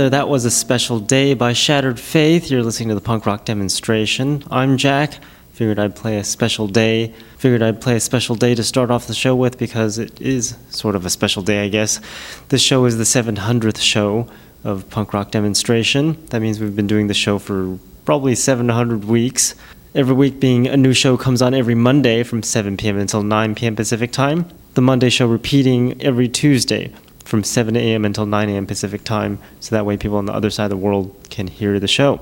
There, that was a special day by Shattered Faith. You're listening to the punk rock demonstration. I'm Jack. Figured I'd play a special day. Figured I'd play a special day to start off the show with because it is sort of a special day, I guess. This show is the 700th show of punk rock demonstration. That means we've been doing the show for probably 700 weeks. Every week being a new show comes on every Monday from 7 p.m. until 9 p.m. Pacific time. The Monday show repeating every Tuesday from 7 a.m. until 9 a.m. Pacific time, so that way people on the other side of the world can hear the show.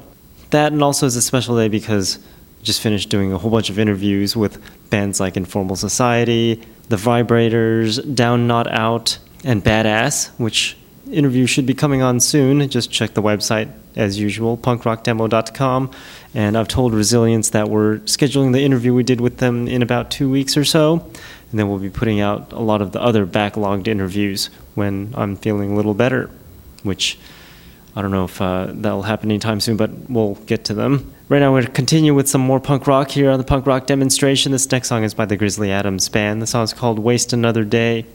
That and also is a special day because I just finished doing a whole bunch of interviews with bands like Informal Society, The Vibrators, Down Not Out, and Badass, which interview should be coming on soon. Just check the website as usual, punkrockdemo.com. And I've told Resilience that we're scheduling the interview we did with them in about two weeks or so. And then we'll be putting out a lot of the other backlogged interviews when I'm feeling a little better, which I don't know if uh, that'll happen anytime soon, but we'll get to them. Right now, we're going to continue with some more punk rock here on the punk rock demonstration. This next song is by the Grizzly Adams Band. The song is called Waste Another Day.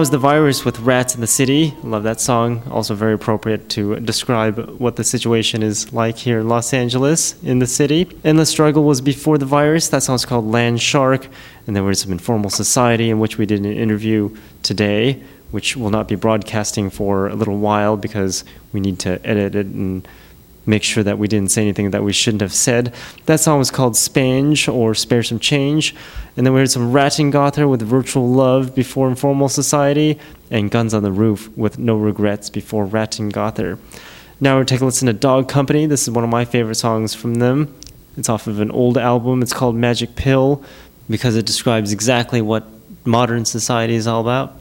Was The Virus with Rats in the City. Love that song. Also, very appropriate to describe what the situation is like here in Los Angeles, in the city. Endless Struggle was before The Virus. That song's called Land Shark. And there was some Informal Society, in which we did an interview today, which will not be broadcasting for a little while because we need to edit it and make sure that we didn't say anything that we shouldn't have said. That song was called Spange or Spare Some Change. And then we heard some Rattengother with Virtual Love before Informal Society and Guns on the Roof with No Regrets before Rattengother. Now we're taking a listen to Dog Company. This is one of my favorite songs from them. It's off of an old album. It's called Magic Pill because it describes exactly what modern society is all about.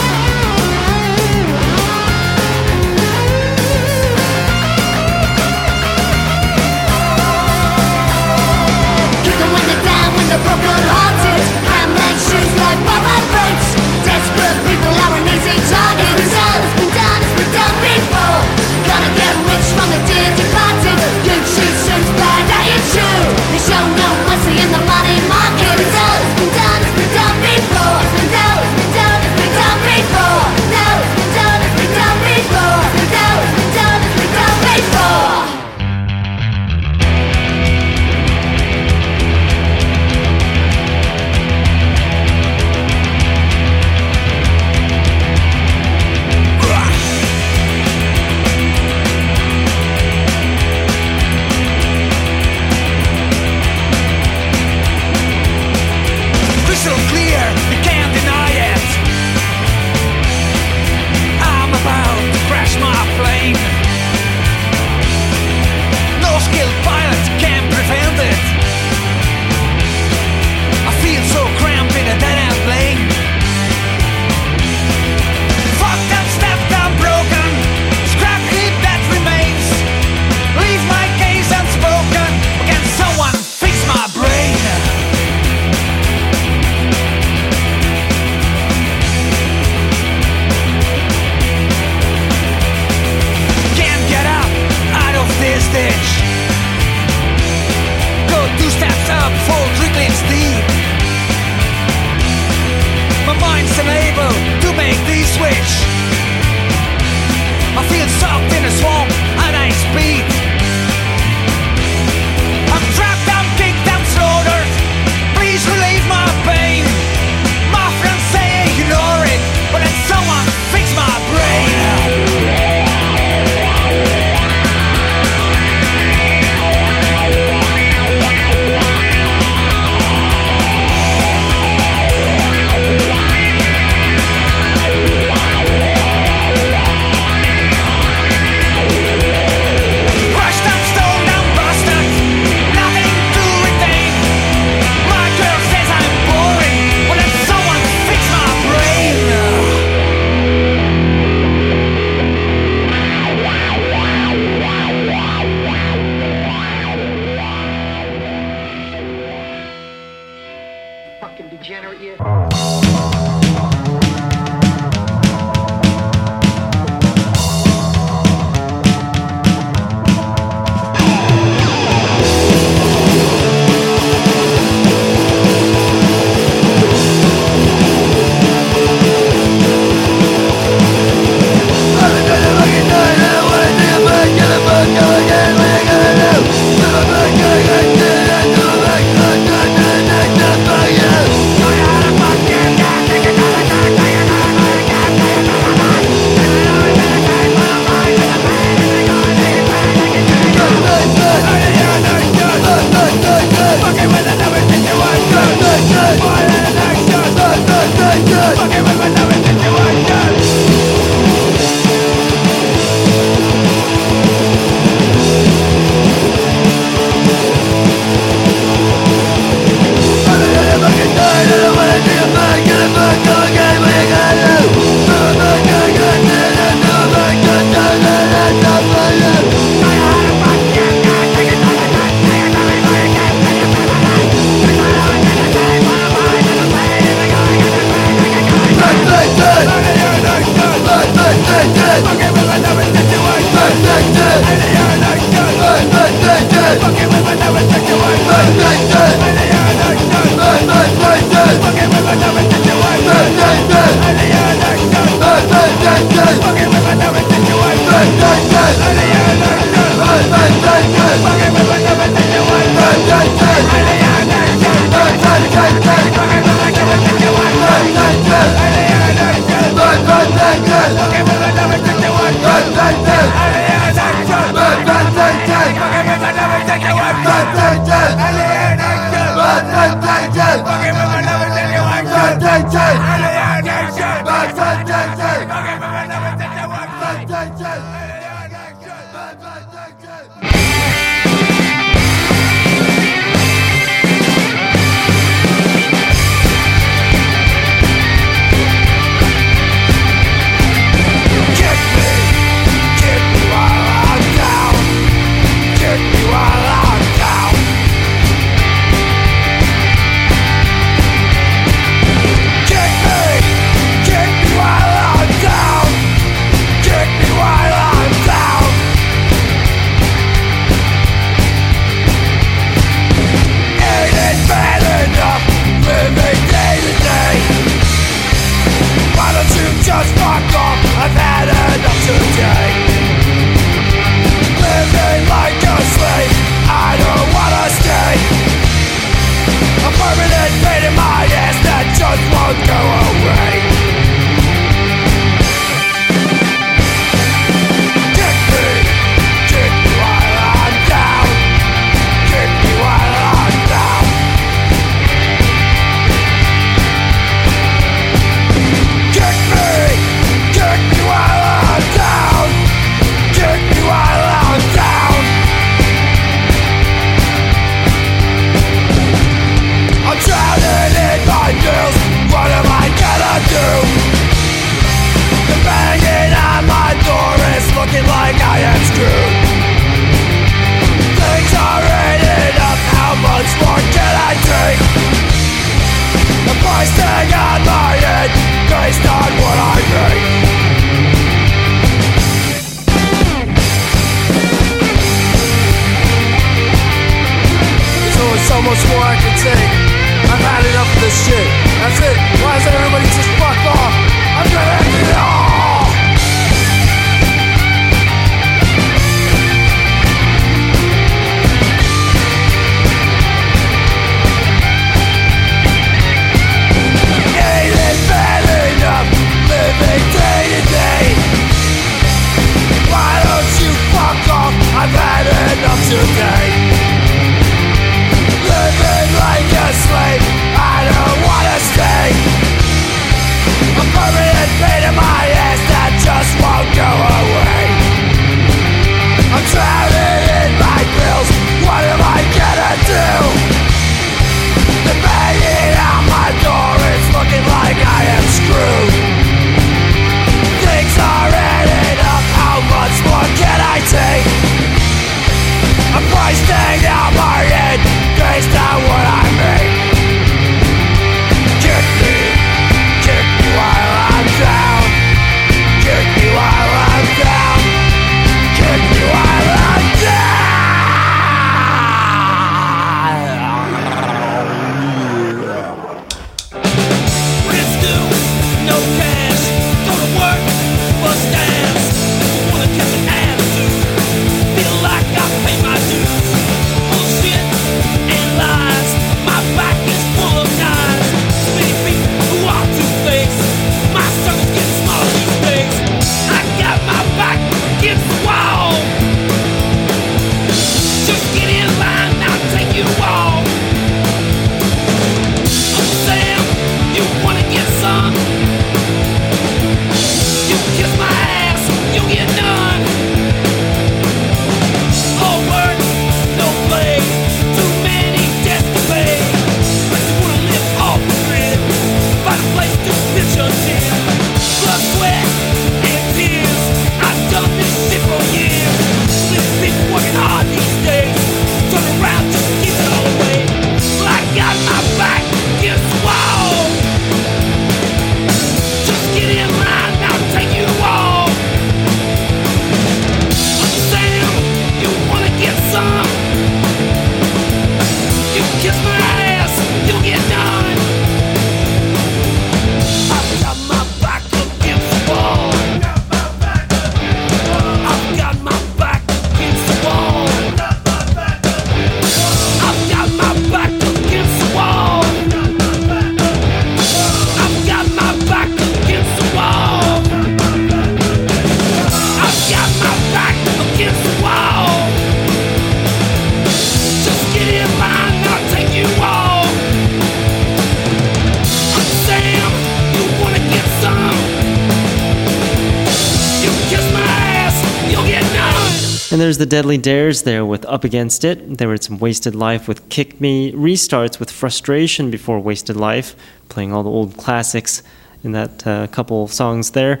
The Deadly Dares there with Up Against It. There were some Wasted Life with Kick Me. Restarts with Frustration before Wasted Life, playing all the old classics in that uh, couple songs there.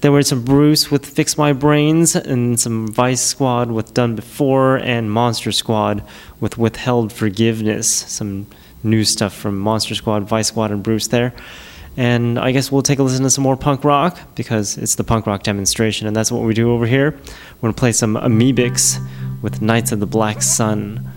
There were some Bruce with Fix My Brains, and some Vice Squad with Done Before, and Monster Squad with Withheld Forgiveness. Some new stuff from Monster Squad, Vice Squad, and Bruce there. And I guess we'll take a listen to some more punk rock because it's the punk rock demonstration, and that's what we do over here. We're gonna play some Amoebics with Knights of the Black Sun.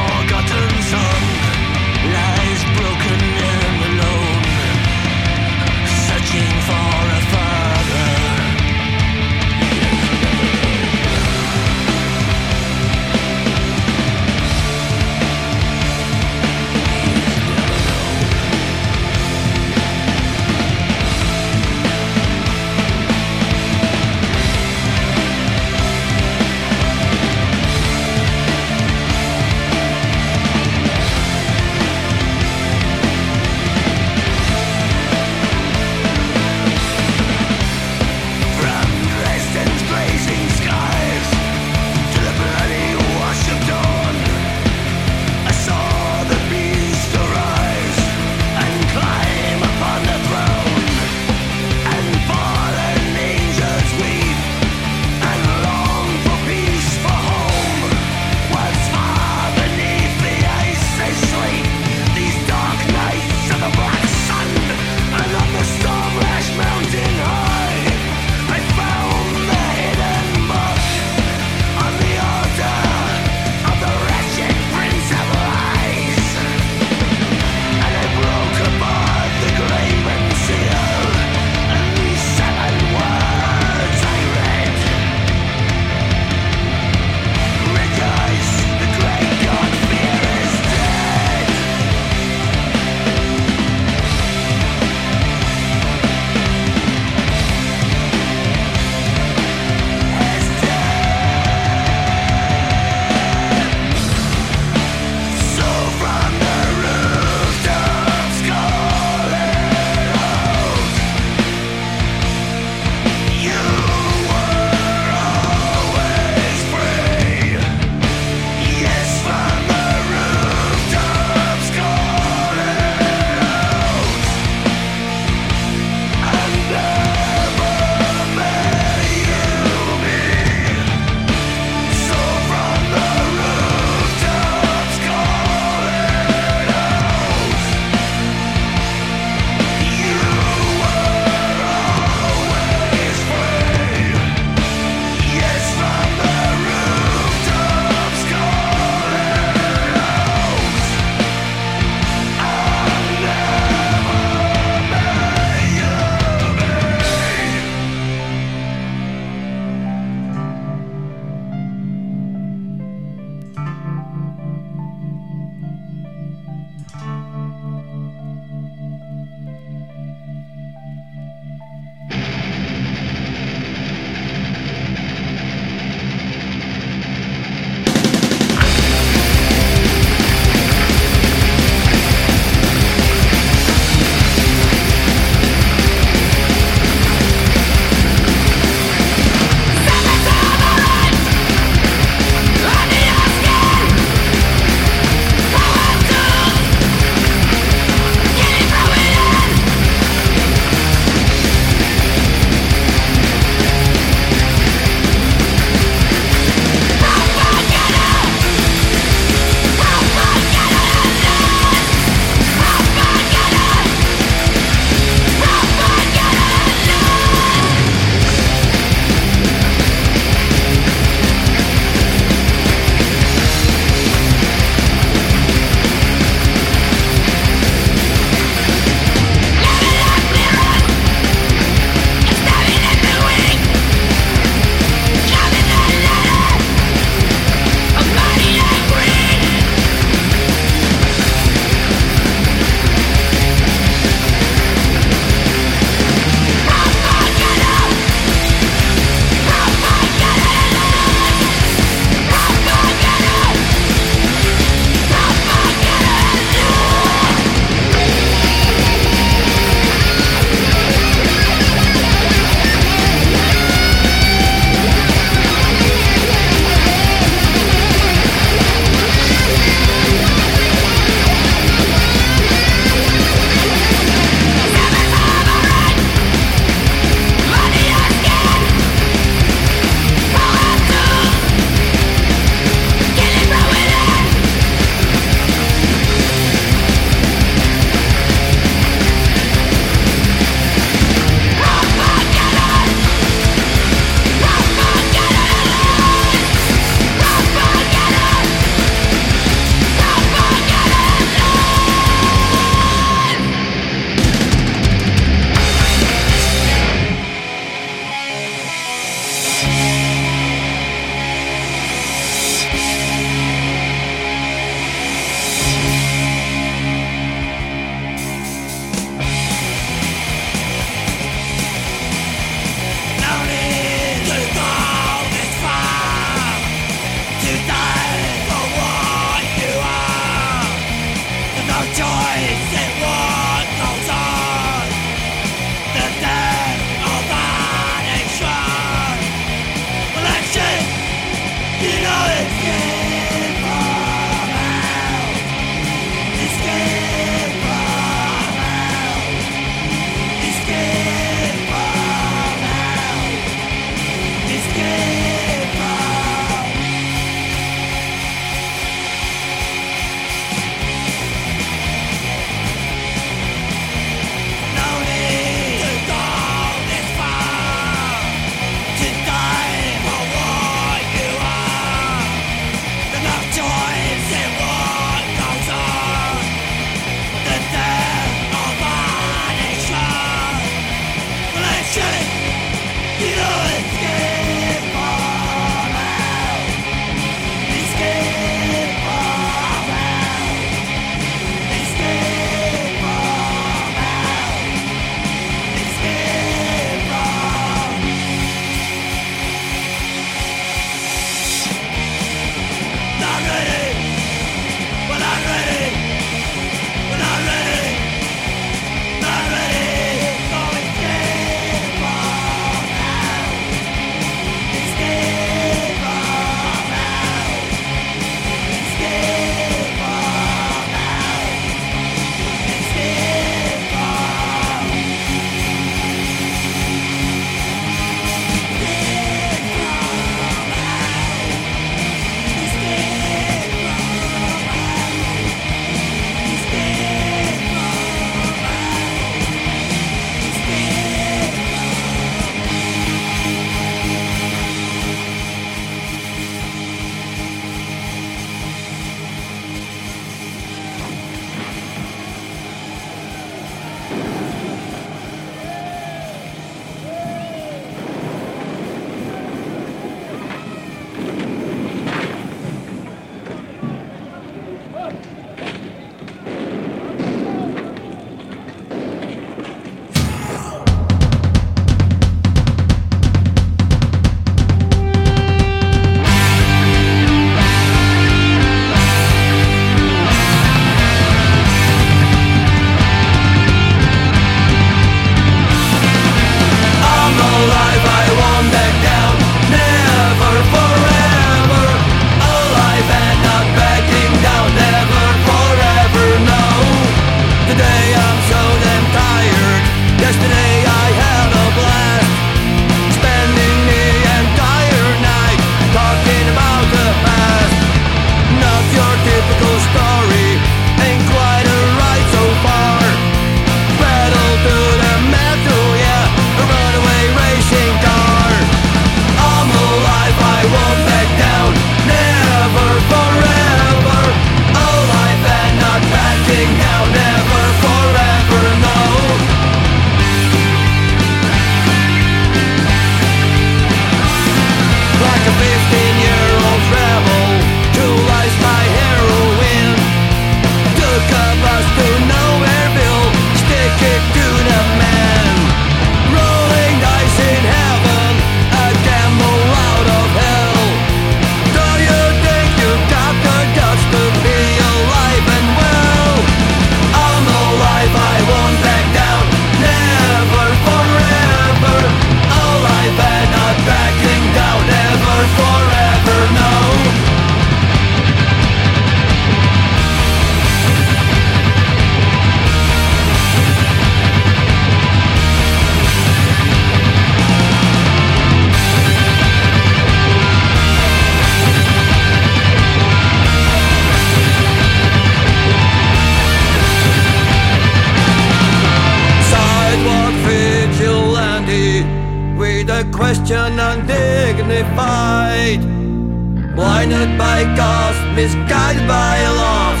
By ghosts, misguided by loss,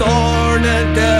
torn and terrified.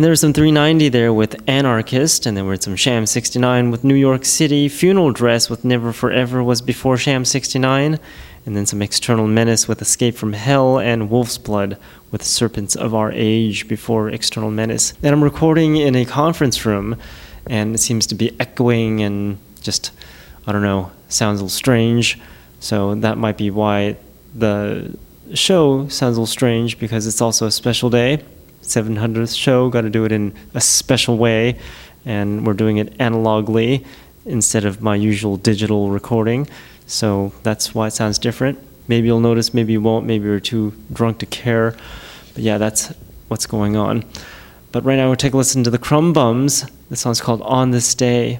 And there was some 390 there with Anarchist, and there were some Sham 69 with New York City. Funeral Dress with Never Forever was before Sham 69. And then some External Menace with Escape from Hell, and Wolf's Blood with Serpents of Our Age before External Menace. And I'm recording in a conference room, and it seems to be echoing and just, I don't know, sounds a little strange. So that might be why the show sounds a little strange because it's also a special day. 700th show, got to do it in a special way, and we're doing it analogly instead of my usual digital recording. So that's why it sounds different. Maybe you'll notice, maybe you won't, maybe you're too drunk to care. But yeah, that's what's going on. But right now, we'll take a listen to the Krum Bums. The song's called On This Day.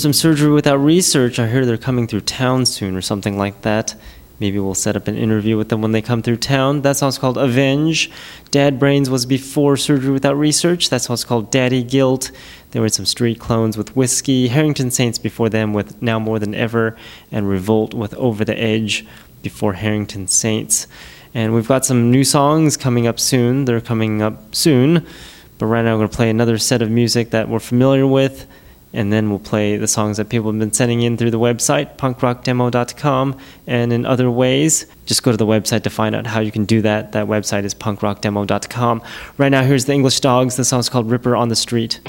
some surgery without research. I hear they're coming through town soon or something like that. Maybe we'll set up an interview with them when they come through town. That song's called Avenge. Dad Brains was before Surgery Without Research. That song's called Daddy Guilt. There were some Street Clones with Whiskey. Harrington Saints before them with Now More Than Ever. And Revolt with Over the Edge before Harrington Saints. And we've got some new songs coming up soon. They're coming up soon. But right now, I'm going to play another set of music that we're familiar with and then we'll play the songs that people have been sending in through the website, punkrockdemo.com, and in other ways. Just go to the website to find out how you can do that. That website is punkrockdemo.com. Right now, here's the English Dogs. The song's called Ripper on the Street.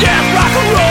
Yeah, rock and roll.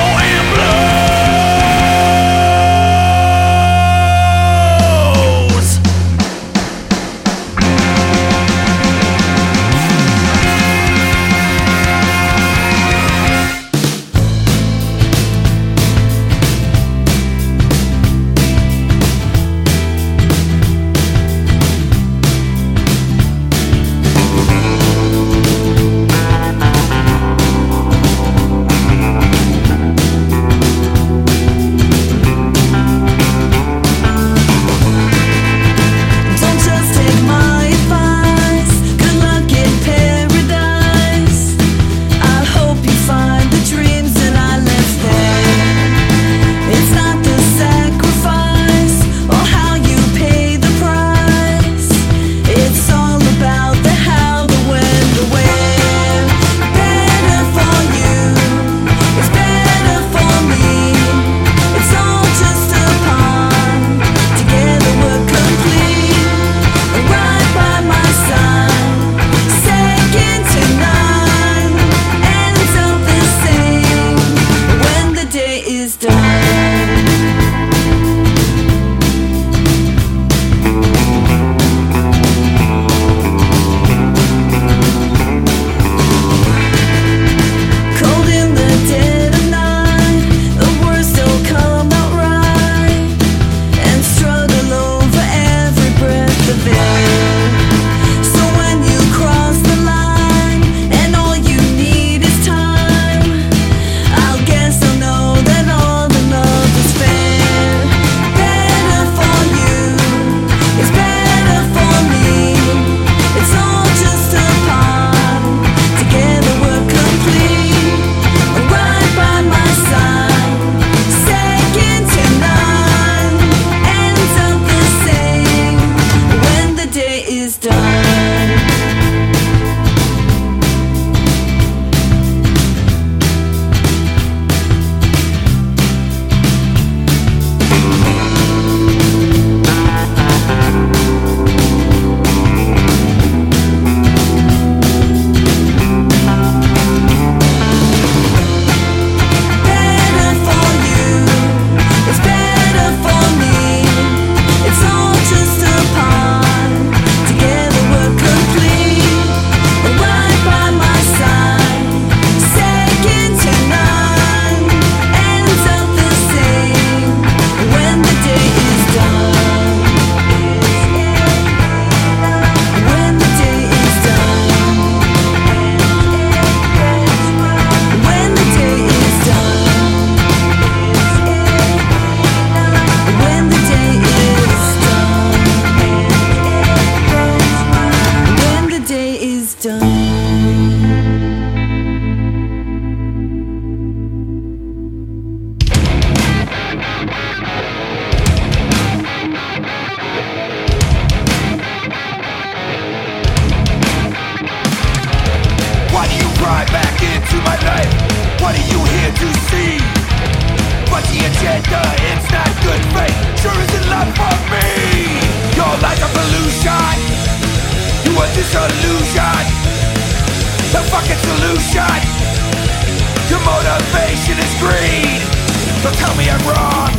So tell me I'm wrong.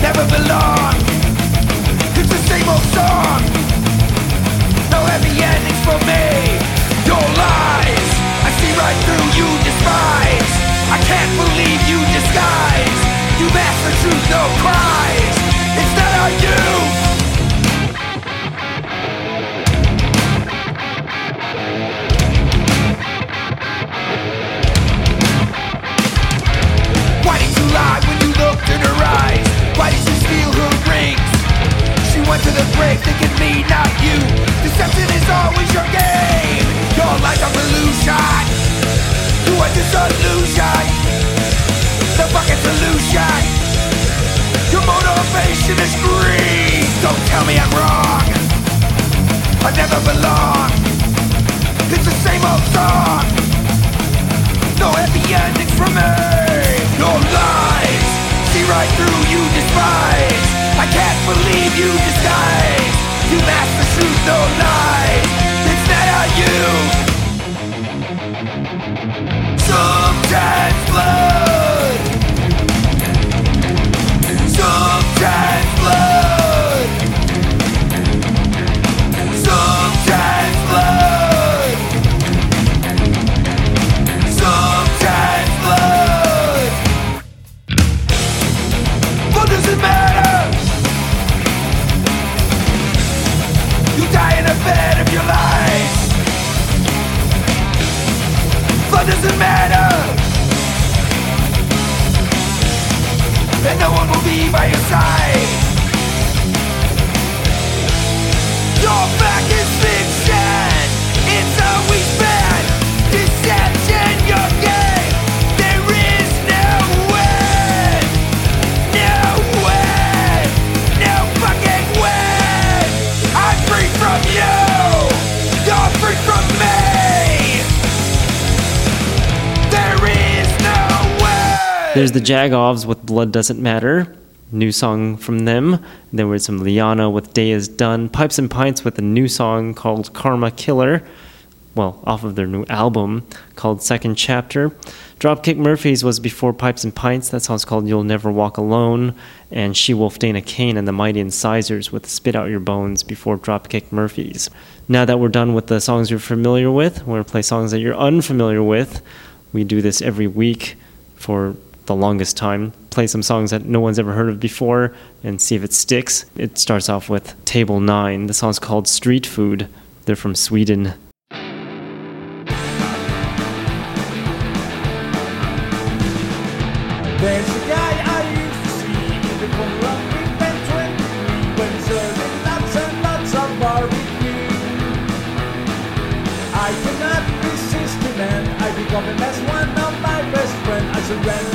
Never belong. It's the same old song. No happy endings for me. Your lies. I see right through you despise. I can't believe you disguise. You mask the truth, no cries. It's not on you. went to the grave thinking me, not you. Deception is always your game. Your life a illusion. You are just illusion. The fucking solution. Your motivation is greed. Don't tell me I'm wrong. I never belong. It's the same old song. No happy endings for me. Your lies see right through you despise. I can't believe you disguise. You mask the truth, no lies. It's not how you. Sometimes blood. There's the Jagovs with Blood Doesn't Matter. New song from them. There was some Liana with Day Is Done. Pipes and Pints with a new song called Karma Killer. Well, off of their new album called Second Chapter. Dropkick Murphys was before Pipes and Pints. That song's called You'll Never Walk Alone. And She Wolf Dana Kane and the Mighty Incisors with Spit Out Your Bones before Dropkick Murphys. Now that we're done with the songs you're familiar with, we're going to play songs that you're unfamiliar with. We do this every week for the longest time. Play some songs that no one's ever heard of before and see if it sticks. It starts off with Table 9. The song's called Street Food. They're from Sweden. There's a guy I used to see in the corner of and 23 when serving lots and lots of barbecue. I resist him and I him as one of my best friends. I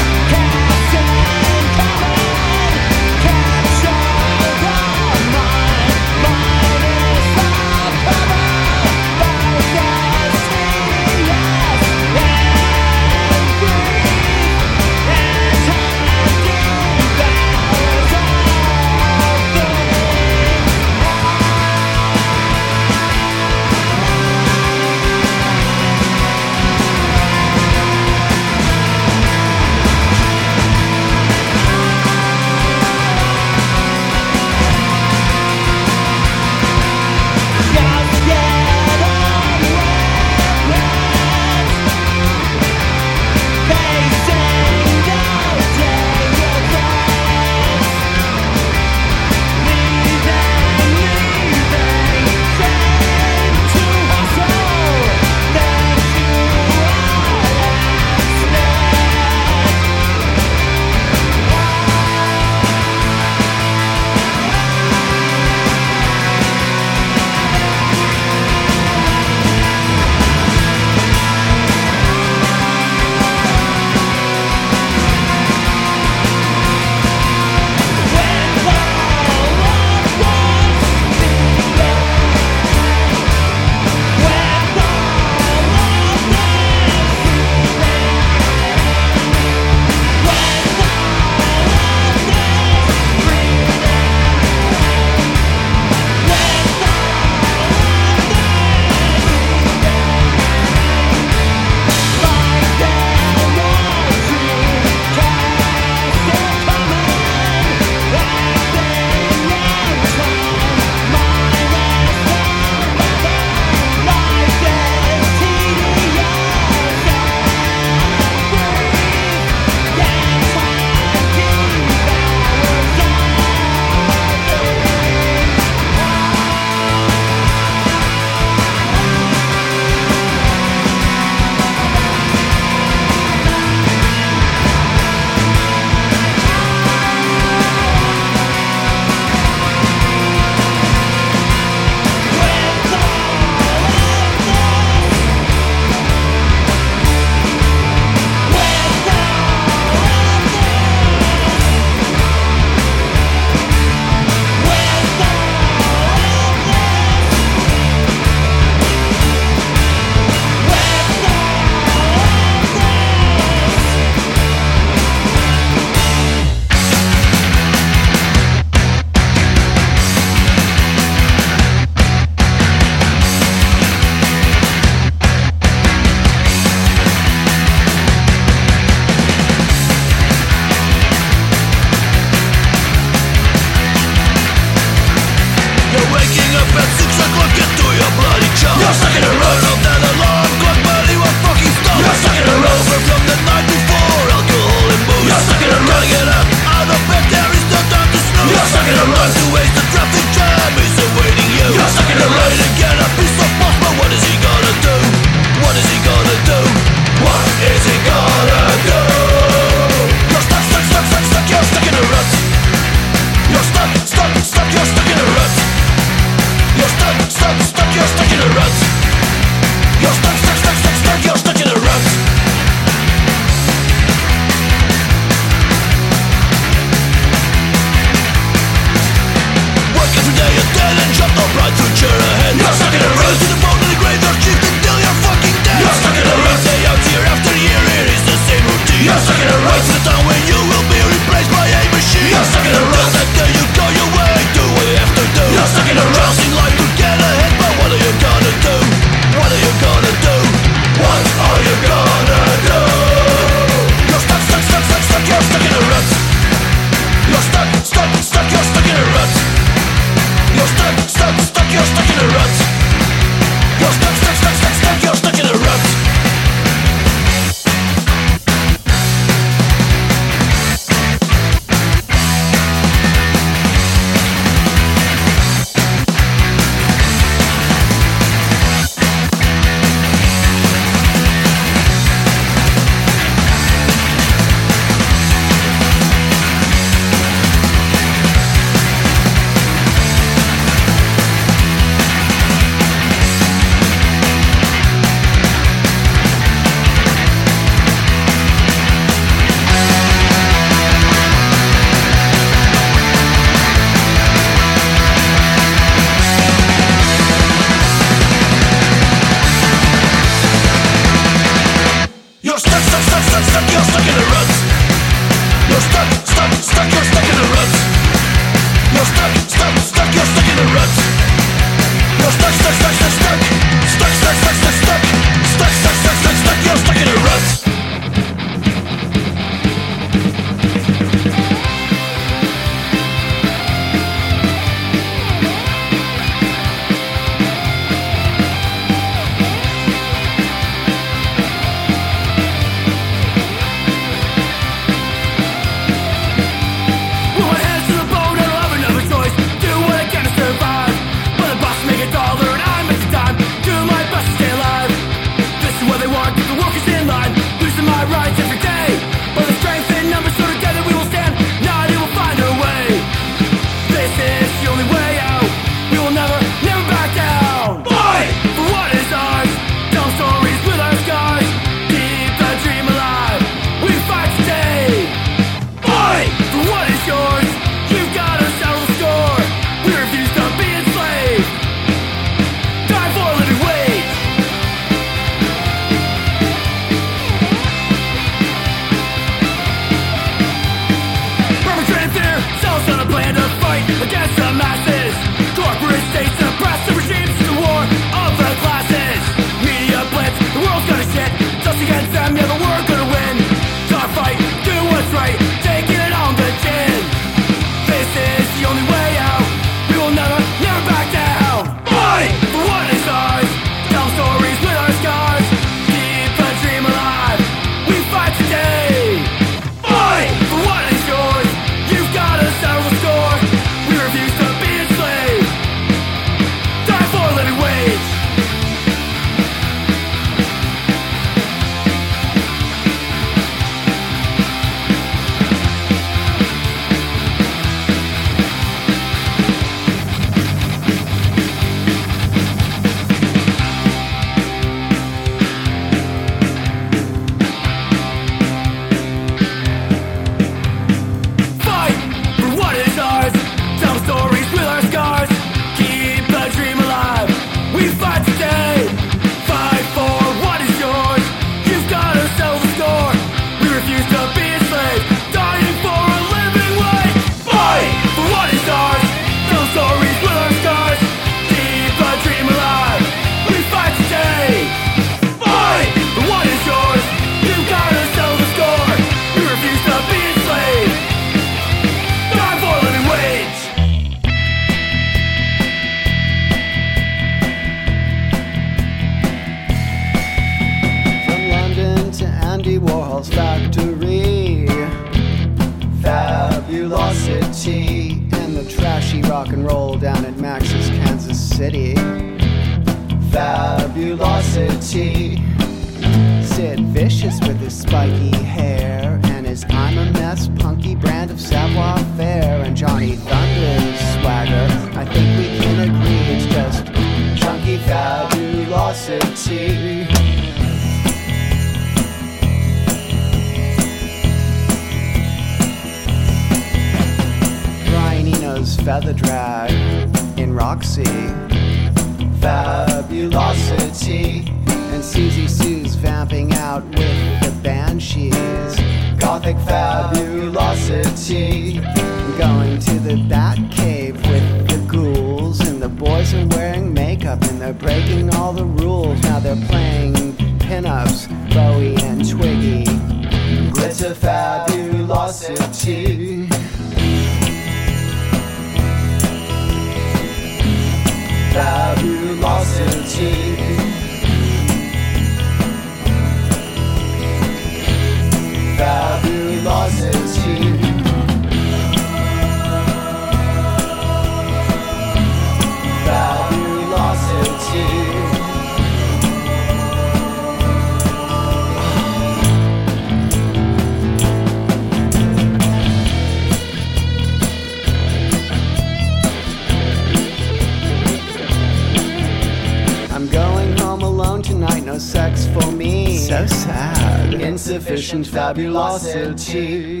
Insufficient fabulosity.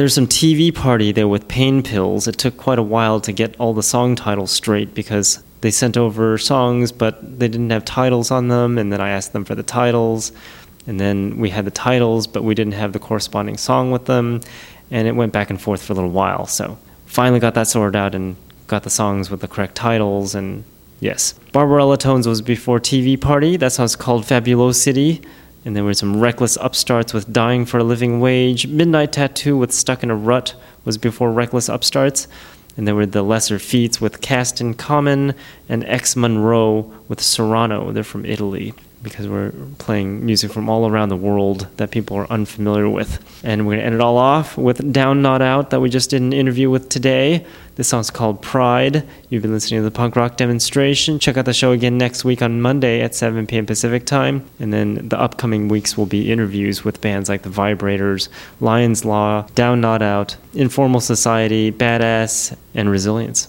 There's some TV party there with pain pills. It took quite a while to get all the song titles straight because they sent over songs, but they didn't have titles on them. And then I asked them for the titles. And then we had the titles, but we didn't have the corresponding song with them. And it went back and forth for a little while. So finally got that sorted out and got the songs with the correct titles. And yes, Barbarella Tones was before TV Party. That song's called Fabulosity. And there were some reckless upstarts with Dying for a Living Wage. Midnight Tattoo with Stuck in a Rut was before Reckless Upstarts. And there were the Lesser Feats with Cast in Common and Ex Monroe with Serrano. They're from Italy because we're playing music from all around the world that people are unfamiliar with. And we're going to end it all off with Down Not Out that we just did an interview with today. This song's called Pride. You've been listening to the punk rock demonstration. Check out the show again next week on Monday at 7 p.m. Pacific time. And then the upcoming weeks will be interviews with bands like The Vibrators, Lion's Law, Down Not Out, Informal Society, Badass, and Resilience.